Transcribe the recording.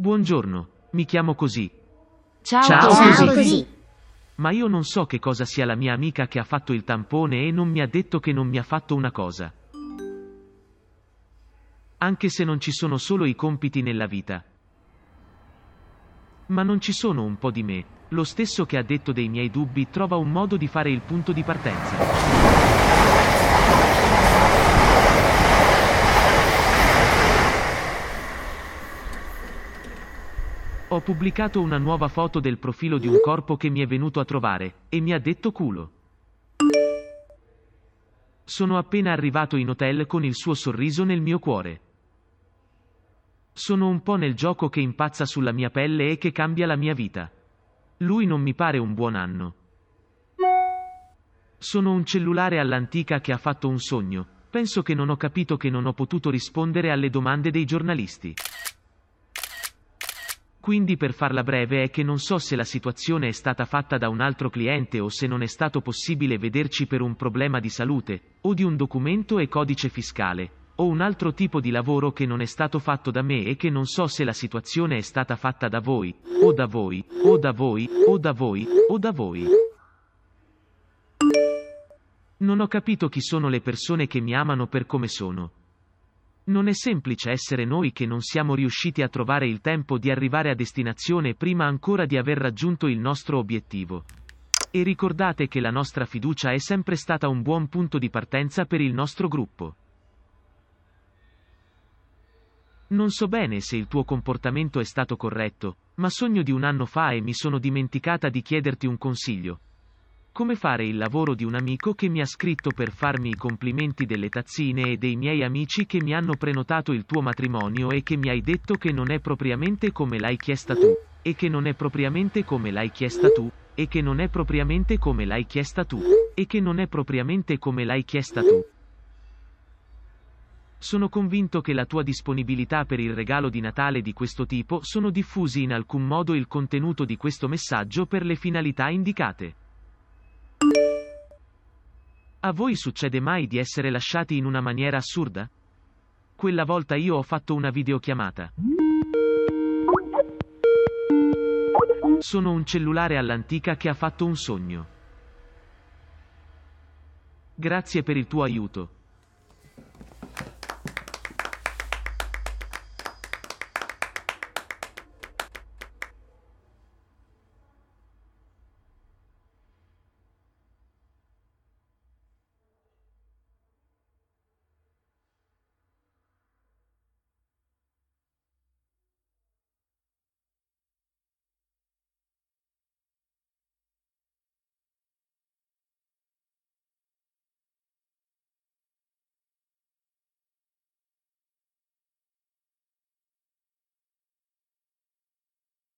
Buongiorno, mi chiamo così. Ciao, Ciao, così. così. Ma io non so che cosa sia la mia amica che ha fatto il tampone e non mi ha detto che non mi ha fatto una cosa. Anche se non ci sono solo i compiti nella vita. Ma non ci sono un po' di me, lo stesso che ha detto dei miei dubbi trova un modo di fare il punto di partenza. Ho pubblicato una nuova foto del profilo di un corpo che mi è venuto a trovare, e mi ha detto culo. Sono appena arrivato in hotel con il suo sorriso nel mio cuore. Sono un po' nel gioco che impazza sulla mia pelle e che cambia la mia vita. Lui non mi pare un buon anno. Sono un cellulare all'antica che ha fatto un sogno. Penso che non ho capito che non ho potuto rispondere alle domande dei giornalisti. Quindi per farla breve è che non so se la situazione è stata fatta da un altro cliente o se non è stato possibile vederci per un problema di salute, o di un documento e codice fiscale, o un altro tipo di lavoro che non è stato fatto da me e che non so se la situazione è stata fatta da voi, o da voi, o da voi, o da voi, o da voi. Non ho capito chi sono le persone che mi amano per come sono. Non è semplice essere noi che non siamo riusciti a trovare il tempo di arrivare a destinazione prima ancora di aver raggiunto il nostro obiettivo. E ricordate che la nostra fiducia è sempre stata un buon punto di partenza per il nostro gruppo. Non so bene se il tuo comportamento è stato corretto, ma sogno di un anno fa e mi sono dimenticata di chiederti un consiglio. Come fare il lavoro di un amico che mi ha scritto per farmi i complimenti delle tazzine e dei miei amici che mi hanno prenotato il tuo matrimonio e che mi hai detto che non è propriamente come l'hai chiesta tu, e che non è propriamente come l'hai chiesta tu, e che non è propriamente come l'hai chiesta tu, e che non è propriamente come l'hai chiesta tu. Sono convinto che la tua disponibilità per il regalo di Natale di questo tipo sono diffusi in alcun modo il contenuto di questo messaggio per le finalità indicate. A voi succede mai di essere lasciati in una maniera assurda? Quella volta io ho fatto una videochiamata. Sono un cellulare all'antica che ha fatto un sogno. Grazie per il tuo aiuto.